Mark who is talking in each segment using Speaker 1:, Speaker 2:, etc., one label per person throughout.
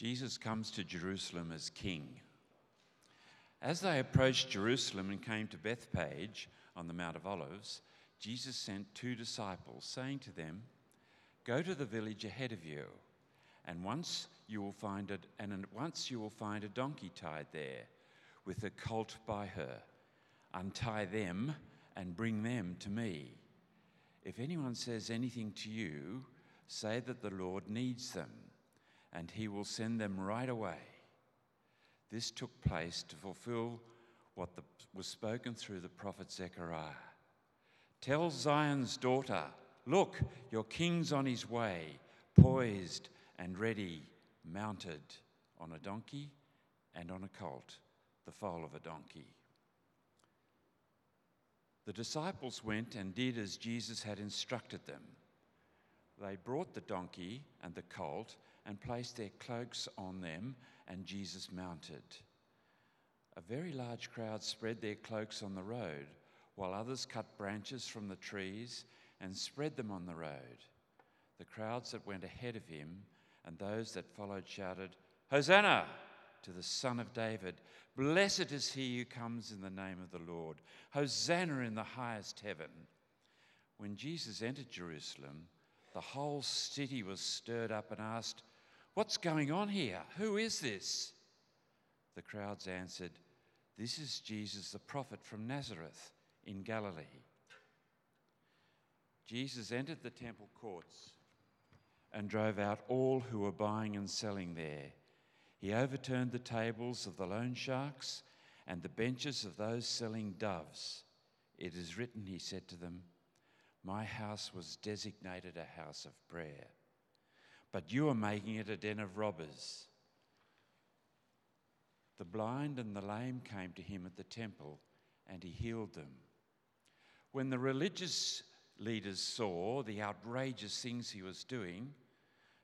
Speaker 1: Jesus comes to Jerusalem as king. As they approached Jerusalem and came to Bethphage on the Mount of Olives, Jesus sent two disciples, saying to them, Go to the village ahead of you, and once you will find it, and once you will find a donkey tied there, with a colt by her. Untie them and bring them to me. If anyone says anything to you, say that the Lord needs them and he will send them right away. This took place to fulfill what the, was spoken through the prophet Zechariah. Tell Zion's daughter, Look, your king's on his way, poised and ready, mounted on a donkey and on a colt, the foal of a donkey. The disciples went and did as Jesus had instructed them. They brought the donkey and the colt and placed their cloaks on them, and Jesus mounted. A very large crowd spread their cloaks on the road, while others cut branches from the trees and spread them on the road. The crowds that went ahead of him and those that followed shouted, Hosanna to the Son of David! Blessed is he who comes in the name of the Lord! Hosanna in the highest heaven! When Jesus entered Jerusalem, the whole city was stirred up and asked, What's going on here? Who is this? The crowds answered, This is Jesus the prophet from Nazareth in Galilee. Jesus entered the temple courts and drove out all who were buying and selling there. He overturned the tables of the loan sharks and the benches of those selling doves. It is written, he said to them, My house was designated a house of prayer but you are making it a den of robbers. The blind and the lame came to him at the temple, and he healed them. When the religious leaders saw the outrageous things he was doing,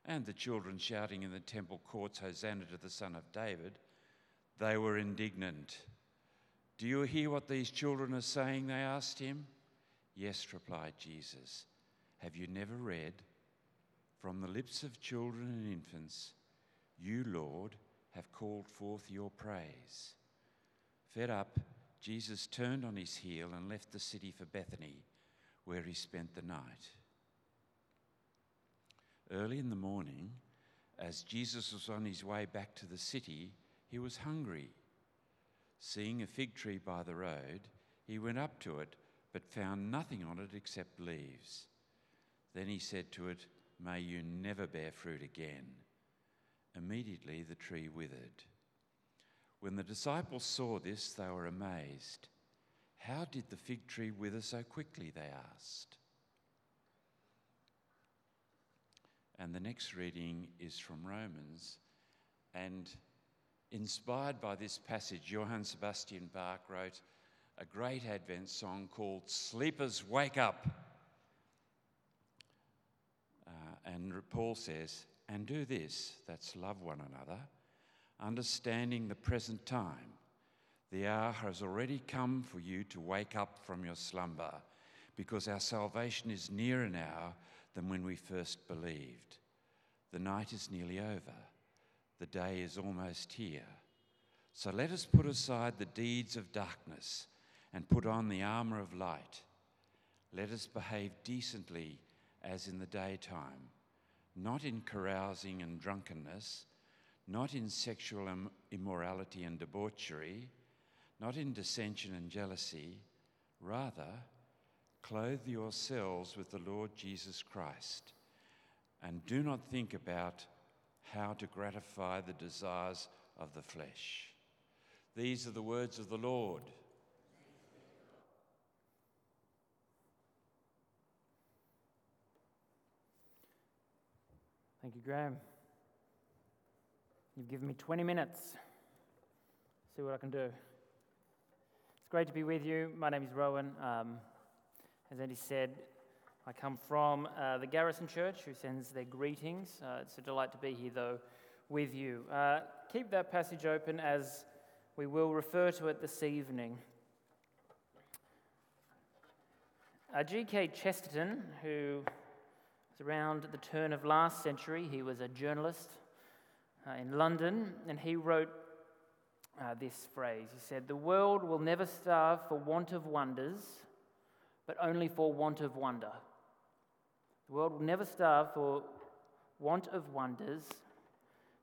Speaker 1: and the children shouting in the temple courts, Hosanna to the Son of David, they were indignant. Do you hear what these children are saying? They asked him. Yes, replied Jesus. Have you never read? From the lips of children and infants, you, Lord, have called forth your praise. Fed up, Jesus turned on his heel and left the city for Bethany, where he spent the night. Early in the morning, as Jesus was on his way back to the city, he was hungry. Seeing a fig tree by the road, he went up to it, but found nothing on it except leaves. Then he said to it, May you never bear fruit again. Immediately the tree withered. When the disciples saw this, they were amazed. How did the fig tree wither so quickly? They asked. And the next reading is from Romans. And inspired by this passage, Johann Sebastian Bach wrote a great Advent song called Sleepers Wake Up. Uh, and Paul says, and do this, that's love one another, understanding the present time. The hour has already come for you to wake up from your slumber, because our salvation is nearer now than when we first believed. The night is nearly over, the day is almost here. So let us put aside the deeds of darkness and put on the armour of light. Let us behave decently as in the daytime not in carousing and drunkenness, not in sexual immorality and debauchery, not in dissension and jealousy. Rather, clothe yourselves with the Lord Jesus Christ, and do not think about how to gratify the desires of the flesh. These are the words of the Lord.
Speaker 2: Thank you, Graham. You've given me 20 minutes. See what I can do. It's great to be with you. My name is Rowan. Um, as Andy said, I come from uh, the Garrison Church, who sends their greetings. Uh, it's a delight to be here, though, with you. Uh, keep that passage open as we will refer to it this evening. Uh, G.K. Chesterton, who around the turn of last century. He was a journalist, uh, in London, and he wrote uh, this phrase. He said, The world will never starve for want of wonders, but only for want of wonder. The world will never starve for want of wonders,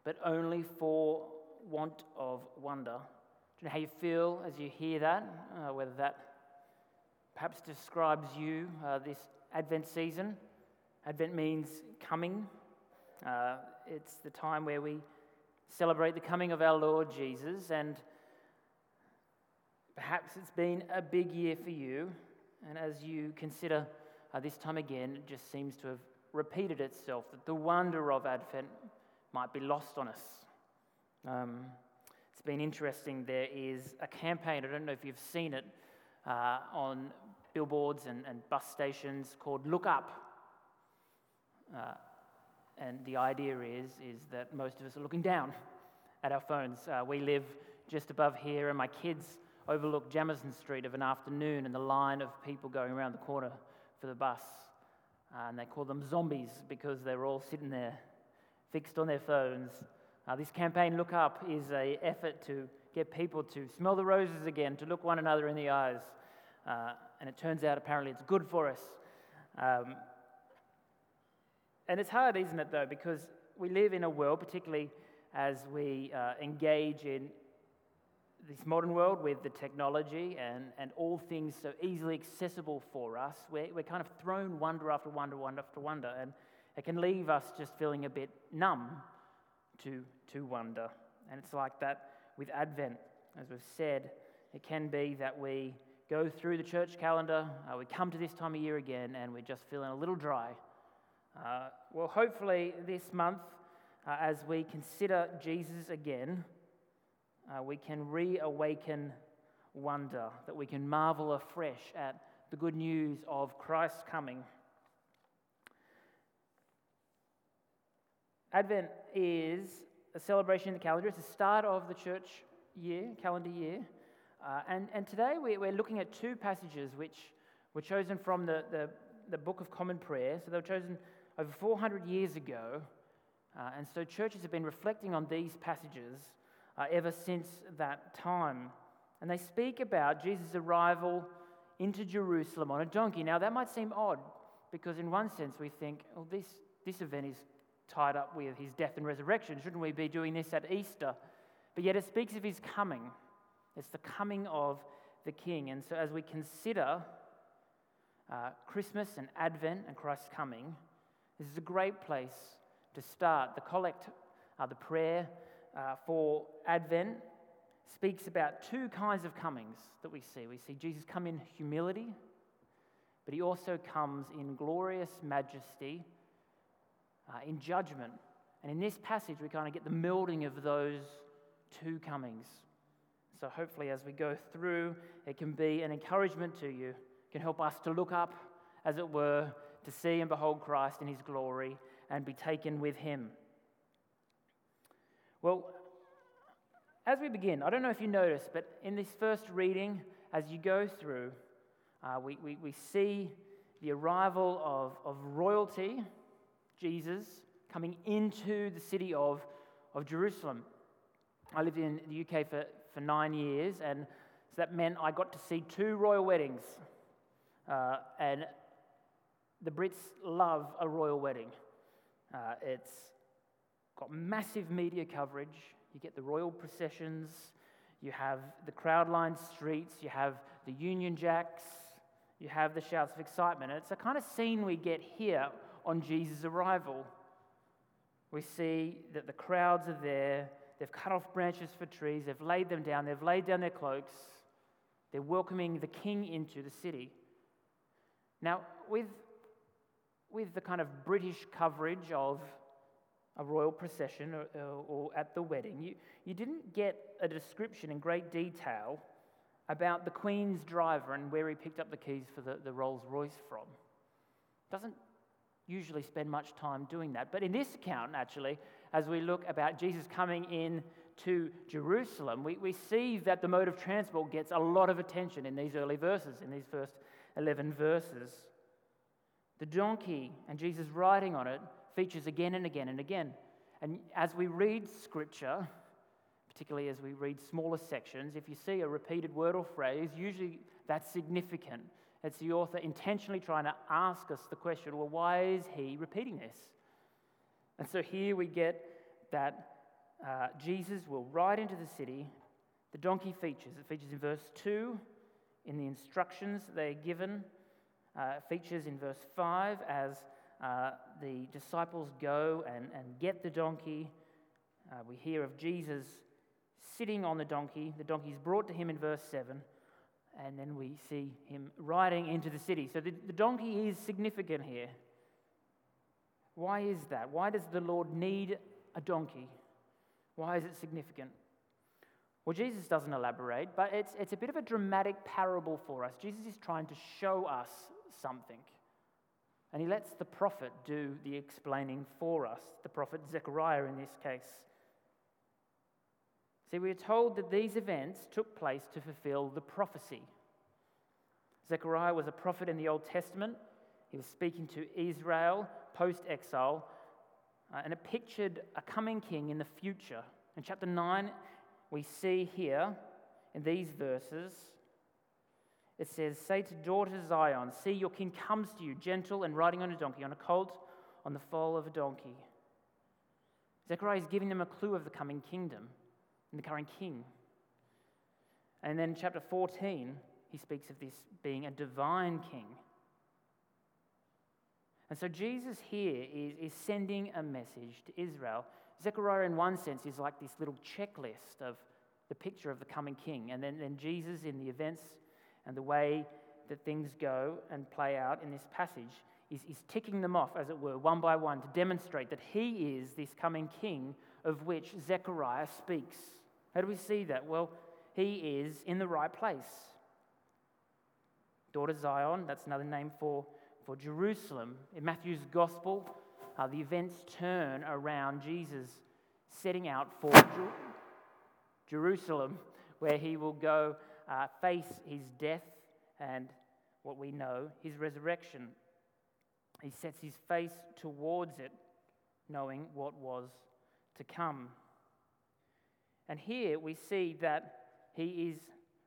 Speaker 2: but only for want of wonder. Do you know how you feel as you hear that? Uh, whether that perhaps describes you uh, this Advent season. Advent means coming. Uh, it's the time where we celebrate the coming of our Lord Jesus, and perhaps it's been a big year for you. And as you consider uh, this time again, it just seems to have repeated itself that the wonder of Advent might be lost on us. Um, it's been interesting. There is a campaign, I don't know if you've seen it, uh, on billboards and, and, bus stations called Look Up. Uh, and the idea is, is that most of us are looking down at our phones. Uh, we live just above here, and my kids overlook Jamison Street of an afternoon and the line of people going around the corner for the bus. Uh, and they call them zombies because they're all sitting there fixed on their phones. Uh, this campaign, Look Up, is an effort to get people to smell the roses again, to look one another in the eyes. Uh, and it turns out apparently it's good for us. Um, and it's hard, isn't it, though, because we live in a world, particularly as we uh, engage in this modern world with the technology and, and all things so easily accessible for us, we're, we're kind of thrown wonder after wonder, wonder after wonder, and it can leave us just feeling a bit numb to, to wonder. And it's like that with Advent. As we've said, it can be that we go through the church calendar, uh, we come to this time of year again, and we're just feeling a little dry uh, well, hopefully, this month, uh, as we consider Jesus again, uh, we can reawaken wonder, that we can marvel afresh at the good news of Christ's coming. Advent is a celebration in the calendar. It's the start of the church year, calendar year. Uh, and, and today we, are looking at two passages which were chosen from the, the, the Book of Common Prayer. So they were chosen over 400 years ago. Uh, and so churches have been reflecting on these passages uh, ever since that time. And they speak about Jesus' arrival into Jerusalem on a donkey. Now, that might seem odd because, in one sense, we think, well, this, this event is tied up with his death and resurrection. Shouldn't we be doing this at Easter? But yet, it speaks of his coming. It's the coming of the King. And so, as we consider uh, Christmas and Advent and Christ's coming, this is a great place to start. The collect, uh, the prayer uh, for Advent, speaks about two kinds of comings that we see. We see Jesus come in humility, but he also comes in glorious majesty, uh, in judgment. And in this passage, we kind of get the melding of those two comings. So hopefully, as we go through, it can be an encouragement to you, it can help us to look up, as it were, to see and behold Christ in his glory and be taken with him. Well, as we begin, I don't know if you noticed, but in this first reading, as you go through, uh, we, we, we see the arrival of, of royalty, Jesus, coming into the city of, of Jerusalem. I lived in the UK for, for nine years, and so that meant I got to see two royal weddings. Uh, and the Brits love a royal wedding. Uh, it's got massive media coverage. You get the royal processions, you have the crowd lined streets, you have the Union Jacks, you have the shouts of excitement. And it's a kind of scene we get here on Jesus' arrival. We see that the crowds are there, they've cut off branches for trees, they've laid them down, they've laid down their cloaks, they're welcoming the king into the city. Now, with with the kind of British coverage of a royal procession or, or, at the wedding, you, you didn't get a description in great detail about the Queen's driver and where he picked up the keys for the, the Rolls Royce from. Doesn't usually spend much time doing that. But in this account, actually, as we look about Jesus coming in to Jerusalem, we, we see that the mode of transport gets a lot of attention in these early verses, in these first 11 verses. The donkey and Jesus riding on it features again and again and again. And as we read scripture, particularly as we read smaller sections, if you see a repeated word or phrase, usually that's significant. It's the author intentionally trying to ask us the question well, why is he repeating this? And so here we get that uh, Jesus will ride into the city. The donkey features. It features in verse 2 in the instructions they're given. Uh, features in verse 5 as uh, the disciples go and, and get the donkey. Uh, we hear of Jesus sitting on the donkey. The donkey is brought to him in verse 7, and then we see him riding into the city. So the, the donkey is significant here. Why is that? Why does the Lord need a donkey? Why is it significant? Well, Jesus doesn't elaborate, but it's, it's a bit of a dramatic parable for us. Jesus is trying to show us something. And he lets the prophet do the explaining for us, the prophet Zechariah in this case. See, we are told that these events took place to fulfill the prophecy. Zechariah was a prophet in the Old Testament. He was speaking to Israel post exile, uh, and it pictured a coming king in the future. In chapter 9, we see here in these verses, it says, Say to daughter Zion, See, your king comes to you, gentle and riding on a donkey, on a colt, on the foal of a donkey. Zechariah is giving them a clue of the coming kingdom and the current king. And then chapter 14, he speaks of this being a divine king. And so Jesus here is, is sending a message to Israel. Zechariah, in one sense, is like this little checklist of the picture of the coming king. And then, then Jesus, in the events and the way that things go and play out in this passage, is, is ticking them off, as it were, one by one, to demonstrate that he is this coming king of which Zechariah speaks. How do we see that? Well, he is in the right place. Daughter Zion, that's another name for, for Jerusalem. In Matthew's gospel, uh, the events turn around Jesus setting out for Jerusalem, where he will go uh, face his death and what we know, his resurrection. He sets his face towards it, knowing what was to come. And here we see that he is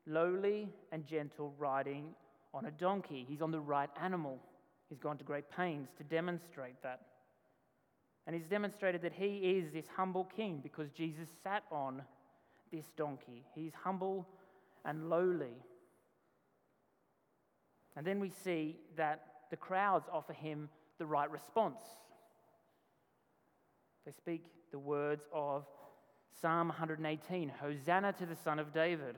Speaker 2: lowly and gentle riding on a donkey. He's on the right animal. He's gone to great pains to demonstrate that. And he's demonstrated that he is this humble king because Jesus sat on this donkey. He's humble and lowly. And then we see that the crowds offer him the right response. They speak the words of Psalm 118 Hosanna to the Son of David.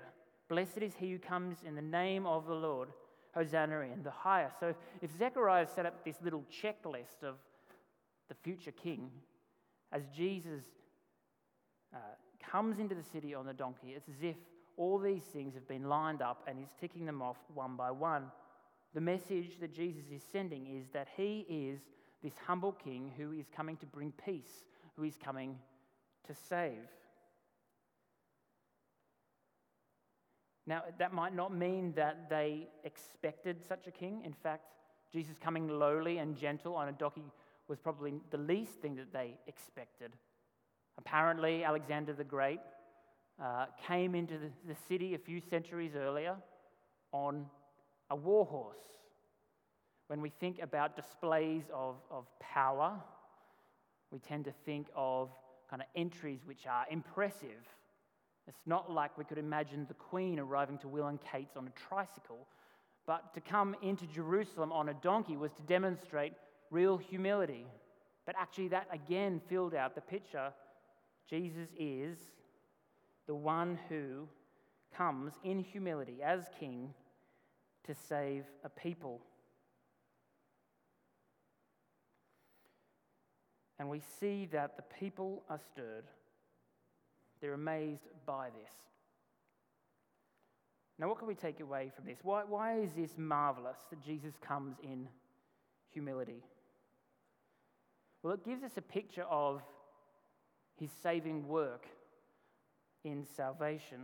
Speaker 2: Blessed is he who comes in the name of the Lord. Hosanna in the highest. So if Zechariah set up this little checklist of the future king, as Jesus uh, comes into the city on the donkey, it's as if all these things have been lined up and he's ticking them off one by one. The message that Jesus is sending is that he is this humble king who is coming to bring peace, who is coming to save. Now, that might not mean that they expected such a king. In fact, Jesus coming lowly and gentle on a donkey was probably the least thing that they expected. Apparently, Alexander the Great uh, came into the, the city a few centuries earlier on a war horse. When we think about displays of, of power, we tend to think of kind of entries which are impressive it's not like we could imagine the Queen arriving to Will and Kate's on a tricycle, but to come into Jerusalem on a donkey was to demonstrate real humility. But actually, that again filled out the picture. Jesus is the one who comes in humility as king to save a people. And we see that the people are stirred. They're amazed by this. Now, what can we take away from this? Why, why is this marvelous that Jesus comes in humility? Well, it gives us a picture of his saving work in salvation.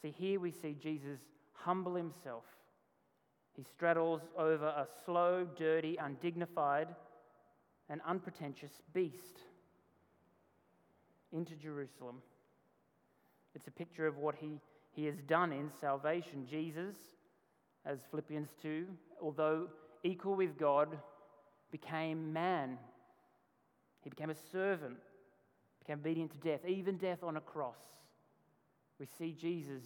Speaker 2: See, here we see Jesus humble himself. He straddles over a slow, dirty, undignified, and unpretentious beast into Jerusalem. It's a picture of what he, he has done in salvation. Jesus, as Philippians 2, although equal with God, became man. He became a servant, became obedient to death, even death on a cross. We see Jesus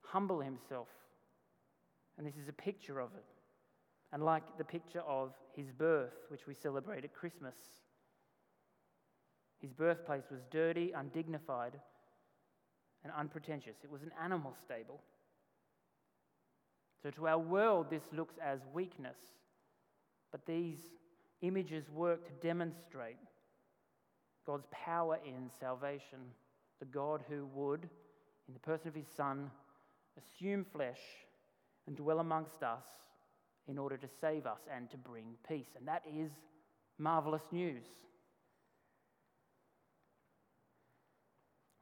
Speaker 2: humble himself. And this is a picture of it. And like the picture of his birth, which we celebrate at Christmas, his birthplace was dirty, undignified, and unpretentious. It was an animal stable. So, to our world, this looks as weakness. But these images work to demonstrate God's power in salvation. The God who would, in the person of his Son, assume flesh and dwell amongst us in order to save us and to bring peace. And that is marvelous news.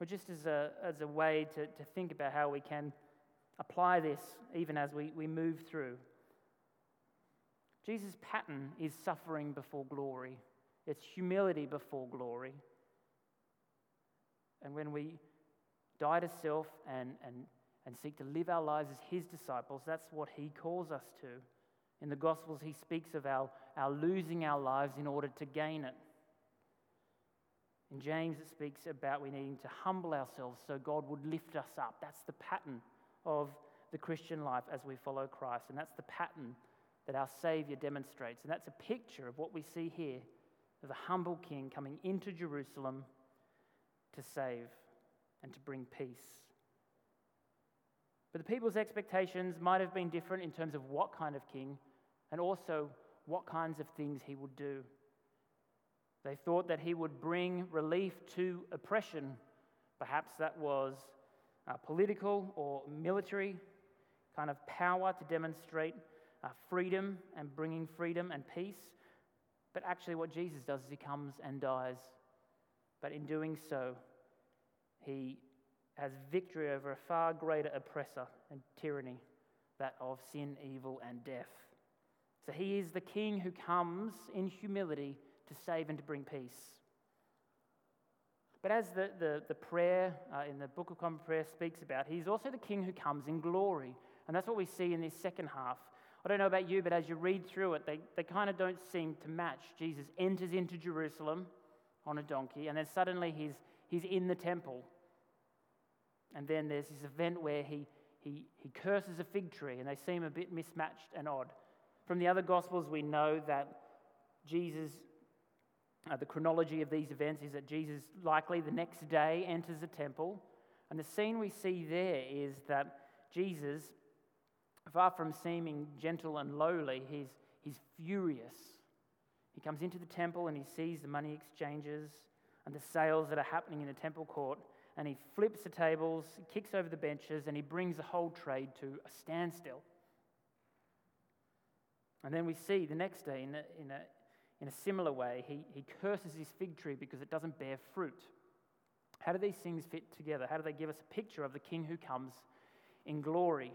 Speaker 2: Or just as a, as a way to, to think about how we can apply this even as we, we move through. Jesus' pattern is suffering before glory, it's humility before glory. And when we die to self and, and, and seek to live our lives as his disciples, that's what he calls us to. In the Gospels, he speaks of our, our losing our lives in order to gain it. In James, it speaks about we needing to humble ourselves so God would lift us up. That's the pattern of the Christian life as we follow Christ. And that's the pattern that our Savior demonstrates. And that's a picture of what we see here of a humble king coming into Jerusalem to save and to bring peace. But the people's expectations might have been different in terms of what kind of king and also what kinds of things he would do. They thought that he would bring relief to oppression. Perhaps that was uh, political or military kind of power to demonstrate uh, freedom and bringing freedom and peace. But actually, what Jesus does is he comes and dies. But in doing so, he has victory over a far greater oppressor and tyranny, that of sin, evil, and death. So he is the king who comes in humility to save and to bring peace. But as the, the, the prayer uh, in the Book of Common Prayer speaks about, he's also the king who comes in glory. And that's what we see in this second half. I don't know about you, but as you read through it, they, they kind of don't seem to match. Jesus enters into Jerusalem on a donkey, and then suddenly he's, he's in the temple. And then there's this event where he, he, he curses a fig tree, and they seem a bit mismatched and odd. From the other Gospels, we know that Jesus, uh, the chronology of these events is that Jesus likely the next day enters the temple. And the scene we see there is that Jesus Far from seeming gentle and lowly, he's, he's furious. He comes into the temple and he sees the money exchanges and the sales that are happening in the temple court, and he flips the tables, kicks over the benches, and he brings the whole trade to a standstill. And then we see the next day, in a, in a, in a similar way, he, he curses his fig tree because it doesn't bear fruit. How do these things fit together? How do they give us a picture of the king who comes in glory?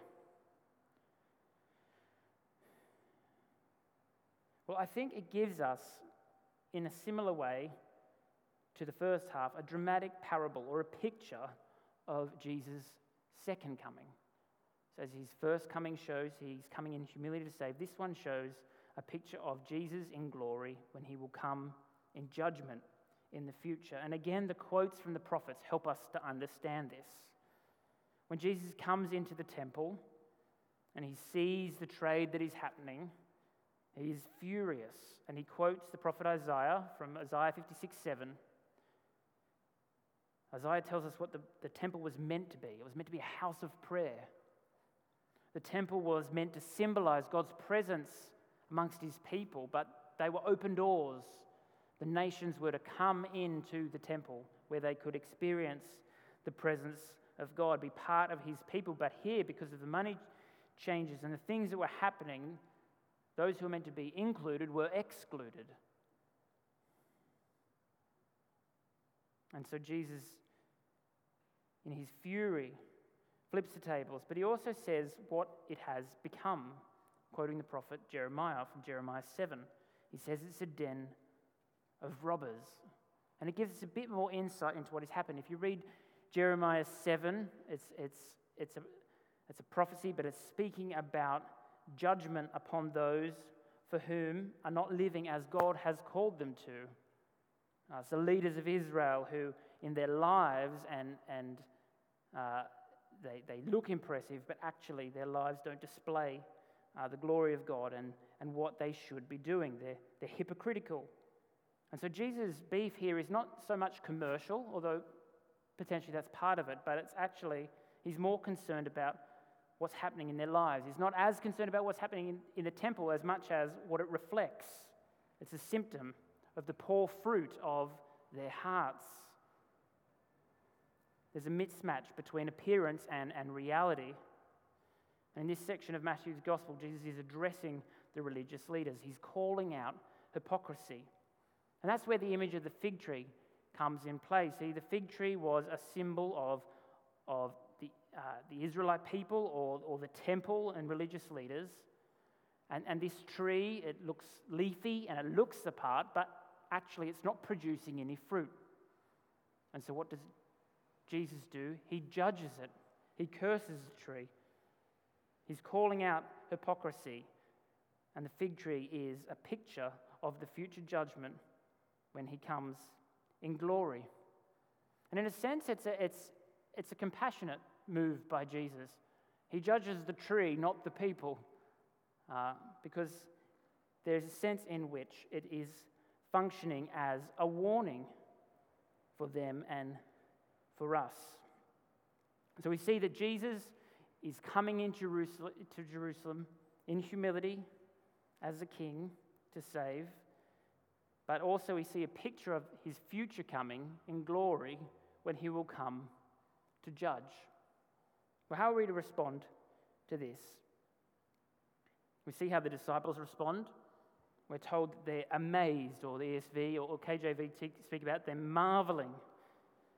Speaker 2: Well, I think it gives us, in a similar way to the first half, a dramatic parable or a picture of Jesus' second coming. So, as his first coming shows he's coming in humility to save, this one shows a picture of Jesus in glory when he will come in judgment in the future. And again, the quotes from the prophets help us to understand this. When Jesus comes into the temple and he sees the trade that is happening, he is furious, and he quotes the prophet Isaiah from Isaiah 56 7. Isaiah tells us what the, the temple was meant to be it was meant to be a house of prayer. The temple was meant to symbolize God's presence amongst his people, but they were open doors. The nations were to come into the temple where they could experience the presence of God, be part of his people. But here, because of the money changes and the things that were happening, those who were meant to be included were excluded. And so Jesus, in his fury, flips the tables, but he also says what it has become, quoting the prophet Jeremiah from Jeremiah 7. He says it's a den of robbers. And it gives us a bit more insight into what has happened. If you read Jeremiah 7, it's, it's, it's, a, it's a prophecy, but it's speaking about judgment upon those for whom are not living as God has called them to. Uh, the leaders of Israel who, in their lives, and, and uh, they, they look impressive, but actually their lives don't display uh, the glory of God and, and what they should be doing. They're, they're hypocritical. And so Jesus' beef here is not so much commercial, although potentially that's part of it, but it's actually, he's more concerned about what's happening in their lives. He's not as concerned about what's happening in, in the temple as much as what it reflects. It's a symptom of the poor fruit of their hearts. There's a mismatch between appearance and, and reality. And in this section of Matthew's gospel, Jesus is addressing the religious leaders. He's calling out hypocrisy. And that's where the image of the fig tree comes in play. See, the fig tree was a symbol of, of uh, the Israelite people or, or the temple and religious leaders. And, and this tree, it looks leafy and it looks the part, but actually it's not producing any fruit. And so, what does Jesus do? He judges it, he curses the tree. He's calling out hypocrisy. And the fig tree is a picture of the future judgment when he comes in glory. And in a sense, it's a, it's, it's a compassionate move by Jesus. He judges the tree, not the people, uh, because there's a sense in which it is functioning as a warning for them and for us. So we see that Jesus is coming into Jerusalem, to Jerusalem in humility as a king to save, but also we see a picture of his future coming in glory when he will come to judge. Well, how are we to respond to this? We see how the disciples respond. We're told that they're amazed, or the ESV or KJV speak about they're marveling.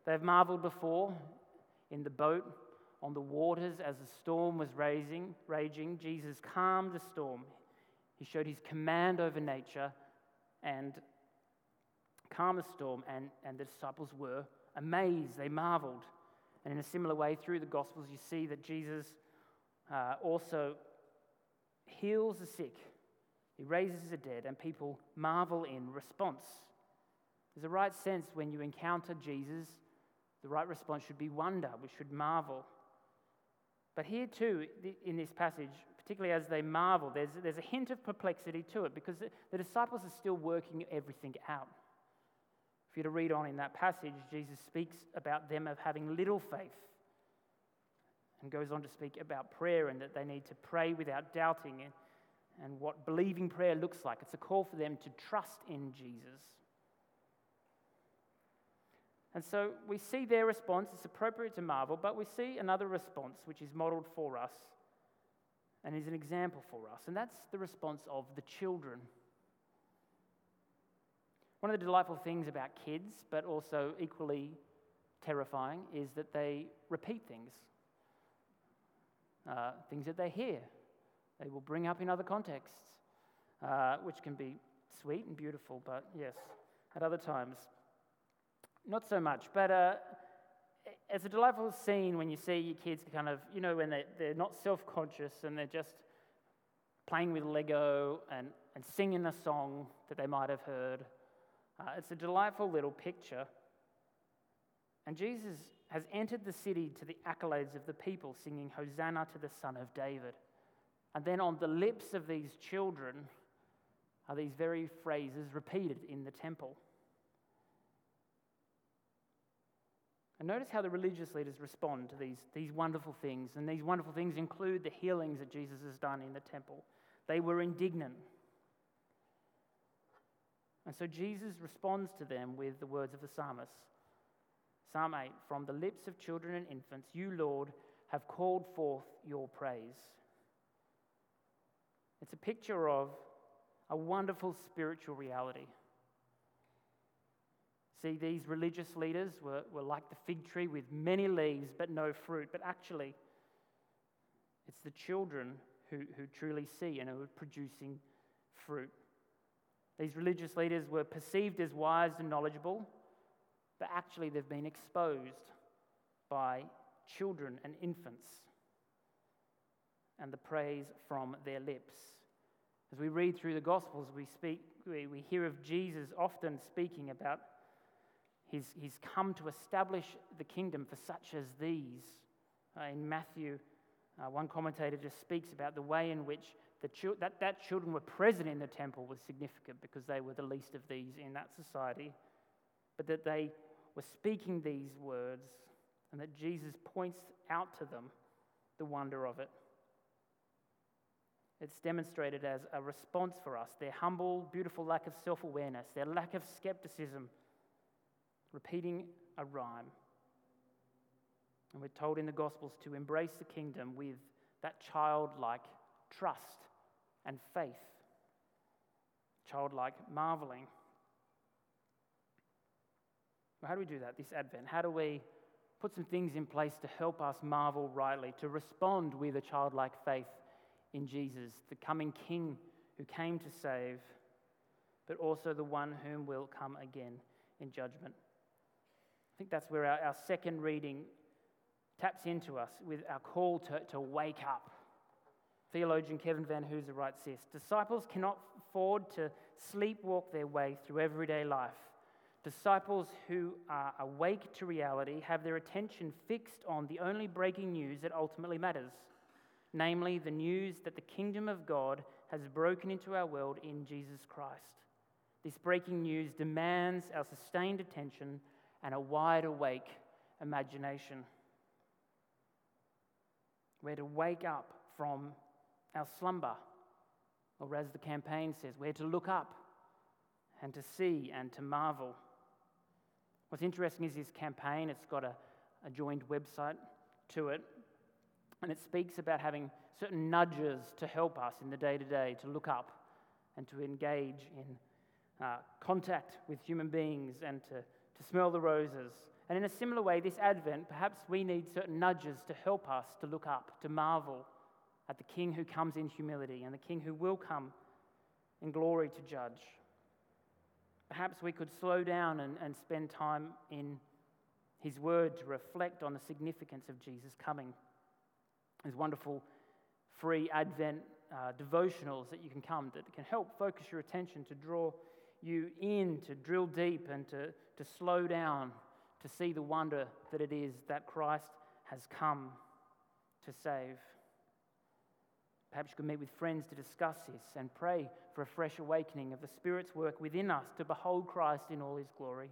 Speaker 2: They've marveled before in the boat on the waters as the storm was raising, raging. Jesus calmed the storm. He showed his command over nature and calmed the storm, and, and the disciples were amazed. They marveled. And in a similar way, through the Gospels, you see that Jesus uh, also heals the sick, he raises the dead, and people marvel in response. There's a right sense when you encounter Jesus, the right response should be wonder, we should marvel. But here, too, in this passage, particularly as they marvel, there's, there's a hint of perplexity to it because the, the disciples are still working everything out. If you to read on in that passage, Jesus speaks about them of having little faith and goes on to speak about prayer and that they need to pray without doubting and, and what believing prayer looks like. It's a call for them to trust in Jesus. And so we see their response, it's appropriate to marvel, but we see another response which is modeled for us and is an example for us, and that's the response of the children. One of the delightful things about kids, but also equally terrifying, is that they repeat things. Uh, things that they hear, they will bring up in other contexts, uh, which can be sweet and beautiful, but yes, at other times, not so much. But uh, it's a delightful scene when you see your kids kind of, you know, when they, they're not self conscious and they're just playing with Lego and, and singing a song that they might have heard uh, it's a delightful little picture. And Jesus has entered the city to the accolades of the people, singing, Hosanna to the Son of David. And then on the lips of these children are these very phrases repeated in the temple. And notice how the religious leaders respond to these, these wonderful things. And these wonderful things include the healings that Jesus has done in the temple. They were indignant. And so Jesus responds to them with the words of the psalmist Psalm 8 From the lips of children and infants, you, Lord, have called forth your praise. It's a picture of a wonderful spiritual reality. See, these religious leaders were, were like the fig tree with many leaves but no fruit. But actually, it's the children who, who truly see and are producing fruit. These religious leaders were perceived as wise and knowledgeable, but actually they've been exposed by children and infants and the praise from their lips. As we read through the Gospels, we, speak, we, we hear of Jesus often speaking about his, he's come to establish the kingdom for such as these. Uh, in Matthew, uh, one commentator just speaks about the way in which the chi- that, that children were present in the temple was significant because they were the least of these in that society, but that they were speaking these words and that Jesus points out to them the wonder of it. It's demonstrated as a response for us their humble, beautiful lack of self awareness, their lack of skepticism, repeating a rhyme. And we're told in the Gospels to embrace the kingdom with that childlike trust and faith, childlike marveling. Well, how do we do that this Advent? How do we put some things in place to help us marvel rightly, to respond with a childlike faith in Jesus, the coming King who came to save, but also the one whom will come again in judgment. I think that's where our, our second reading taps into us with our call to, to wake up. Theologian Kevin Vanhoozer writes this Disciples cannot afford to sleepwalk their way through everyday life. Disciples who are awake to reality have their attention fixed on the only breaking news that ultimately matters namely the news that the kingdom of God has broken into our world in Jesus Christ. This breaking news demands our sustained attention and a wide awake imagination. We're to wake up from our slumber, or as the campaign says, we're to look up and to see and to marvel. What's interesting is this campaign, it's got a, a joined website to it, and it speaks about having certain nudges to help us in the day to day to look up and to engage in uh, contact with human beings and to, to smell the roses. And in a similar way, this Advent, perhaps we need certain nudges to help us to look up, to marvel at the King who comes in humility and the King who will come in glory to judge. Perhaps we could slow down and, and spend time in His Word to reflect on the significance of Jesus' coming. There's wonderful free Advent uh, devotionals that you can come that can help focus your attention to draw you in, to drill deep, and to, to slow down, to see the wonder that it is that Christ has come to save. Perhaps you could meet with friends to discuss this and pray for a fresh awakening of the Spirit's work within us to behold Christ in all his glory.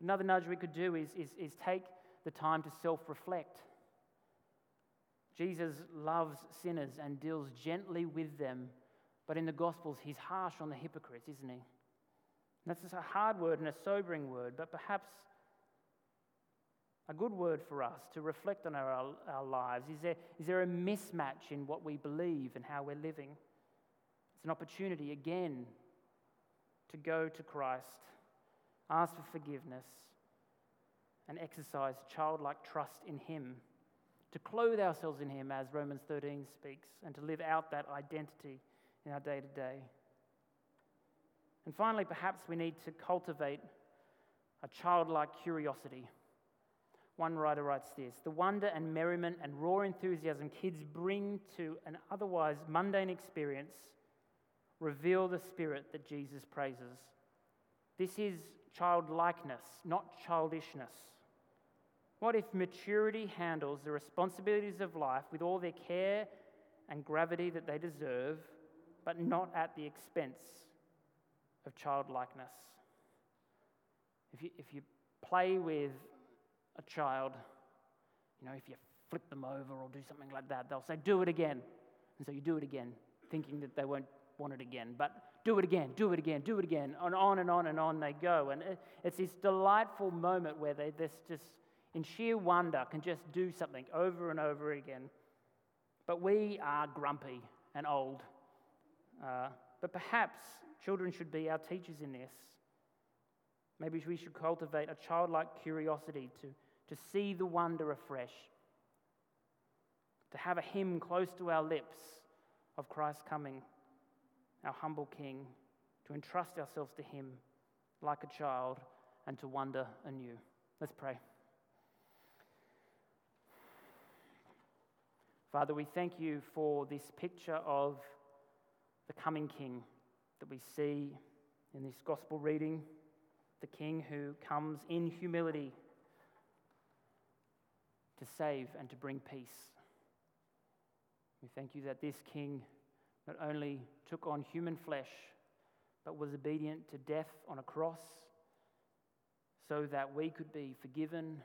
Speaker 2: Another nudge we could do is, is, is take the time to self reflect. Jesus loves sinners and deals gently with them, but in the Gospels, he's harsh on the hypocrites, isn't he? That's a hard word and a sobering word, but perhaps a good word for us to reflect on our, our lives. Is there, is there a mismatch in what we believe and how we're living? It's an opportunity again to go to Christ, ask for forgiveness, and exercise childlike trust in Him, to clothe ourselves in Him, as Romans 13 speaks, and to live out that identity in our day to day. And finally, perhaps we need to cultivate a childlike curiosity. One writer writes this The wonder and merriment and raw enthusiasm kids bring to an otherwise mundane experience reveal the spirit that Jesus praises. This is childlikeness, not childishness. What if maturity handles the responsibilities of life with all their care and gravity that they deserve, but not at the expense of childlikeness? If you, if you play with a child, you know, if you flip them over or do something like that, they'll say, Do it again. And so you do it again, thinking that they won't want it again. But do it again, do it again, do it again. And on and on and on they go. And it's this delightful moment where they, this just in sheer wonder, can just do something over and over again. But we are grumpy and old. Uh, but perhaps children should be our teachers in this. Maybe we should cultivate a childlike curiosity to, to see the wonder afresh, to have a hymn close to our lips of Christ's coming, our humble King, to entrust ourselves to Him like a child and to wonder anew. Let's pray. Father, we thank you for this picture of the coming King that we see in this gospel reading, the King who comes in humility to save and to bring peace. We thank you that this King not only took on human flesh, but was obedient to death on a cross so that we could be forgiven,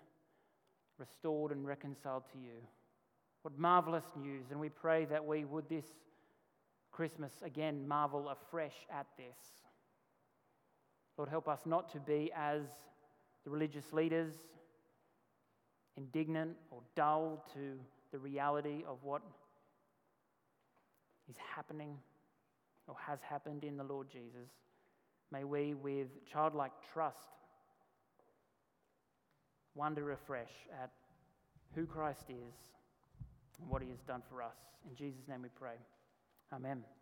Speaker 2: restored, and reconciled to you. What marvelous news! And we pray that we would this Christmas again marvel afresh at this. Lord, help us not to be as the religious leaders, indignant or dull to the reality of what is happening or has happened in the Lord Jesus. May we, with childlike trust, wonder afresh at who Christ is and what he has done for us. In Jesus' name we pray. Amen.